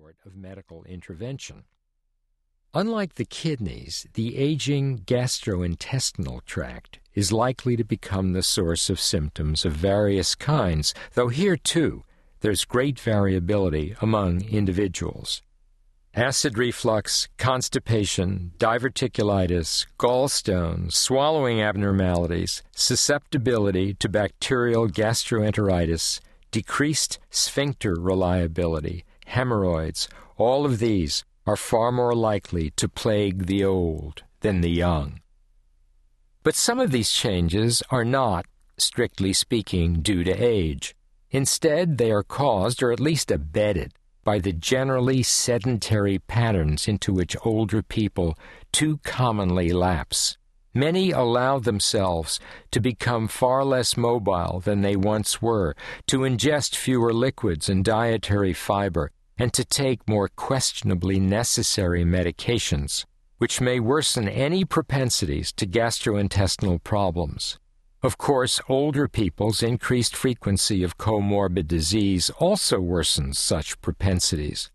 sort of medical intervention. Unlike the kidneys, the aging gastrointestinal tract is likely to become the source of symptoms of various kinds, though here too there's great variability among individuals. Acid reflux, constipation, diverticulitis, gallstones, swallowing abnormalities, susceptibility to bacterial gastroenteritis, decreased sphincter reliability, hemorrhoids, all of these are far more likely to plague the old than the young. But some of these changes are not, strictly speaking, due to age. Instead, they are caused, or at least abetted, by the generally sedentary patterns into which older people too commonly lapse. Many allow themselves to become far less mobile than they once were, to ingest fewer liquids and dietary fiber, and to take more questionably necessary medications, which may worsen any propensities to gastrointestinal problems. Of course, older people's increased frequency of comorbid disease also worsens such propensities.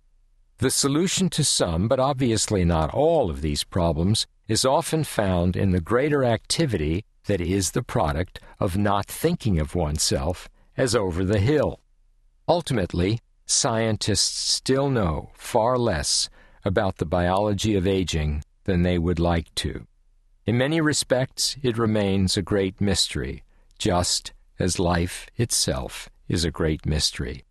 The solution to some, but obviously not all, of these problems is often found in the greater activity that is the product of not thinking of oneself as over the hill. Ultimately, scientists still know far less about the biology of aging than they would like to. In many respects, it remains a great mystery, just as life itself is a great mystery.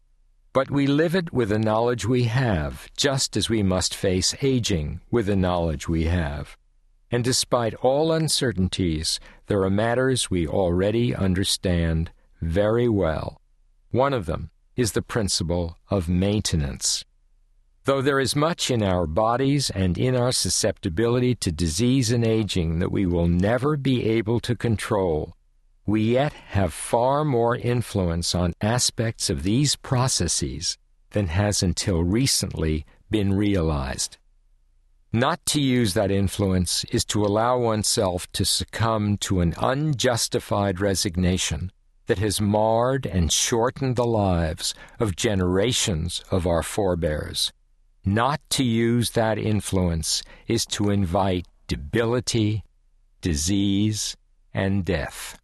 But we live it with the knowledge we have, just as we must face aging with the knowledge we have. And despite all uncertainties, there are matters we already understand very well. One of them is the principle of maintenance. Though there is much in our bodies and in our susceptibility to disease and aging that we will never be able to control, we yet have far more influence on aspects of these processes than has until recently been realized. Not to use that influence is to allow oneself to succumb to an unjustified resignation that has marred and shortened the lives of generations of our forebears. Not to use that influence is to invite debility, disease, and death.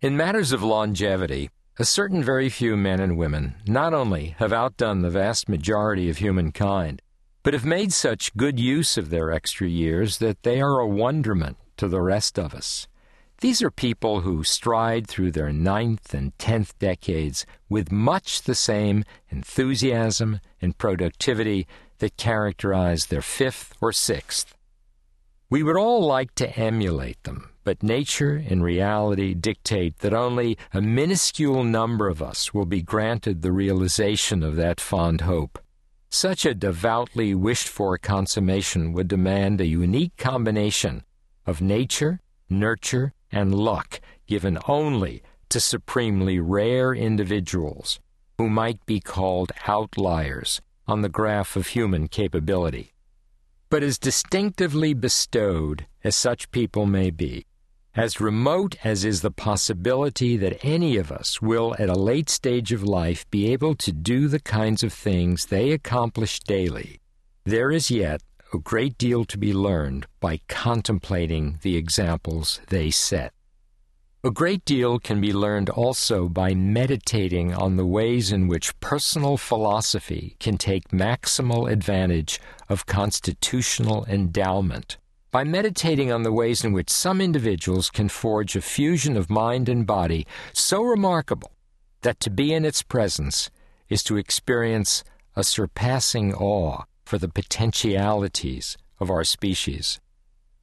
In matters of longevity, a certain very few men and women not only have outdone the vast majority of humankind, but have made such good use of their extra years that they are a wonderment to the rest of us. These are people who stride through their ninth and tenth decades with much the same enthusiasm and productivity that characterized their fifth or sixth. We would all like to emulate them, but nature and reality dictate that only a minuscule number of us will be granted the realization of that fond hope. Such a devoutly wished for consummation would demand a unique combination of nature, nurture, and luck given only to supremely rare individuals who might be called outliers on the graph of human capability. But as distinctively bestowed as such people may be, as remote as is the possibility that any of us will at a late stage of life be able to do the kinds of things they accomplish daily, there is yet a great deal to be learned by contemplating the examples they set. A great deal can be learned also by meditating on the ways in which personal philosophy can take maximal advantage of constitutional endowment. By meditating on the ways in which some individuals can forge a fusion of mind and body so remarkable that to be in its presence is to experience a surpassing awe for the potentialities of our species.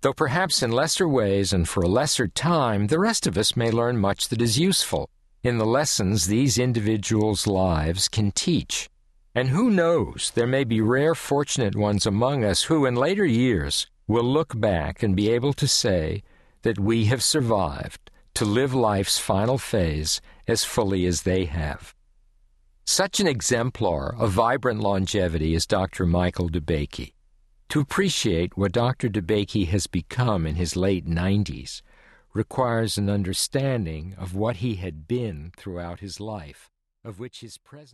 Though perhaps in lesser ways and for a lesser time, the rest of us may learn much that is useful in the lessons these individuals' lives can teach. And who knows, there may be rare fortunate ones among us who, in later years, will look back and be able to say that we have survived to live life's final phase as fully as they have. Such an exemplar of vibrant longevity is Dr. Michael DeBakey. To appreciate what Dr. DeBakey has become in his late 90s requires an understanding of what he had been throughout his life, of which his present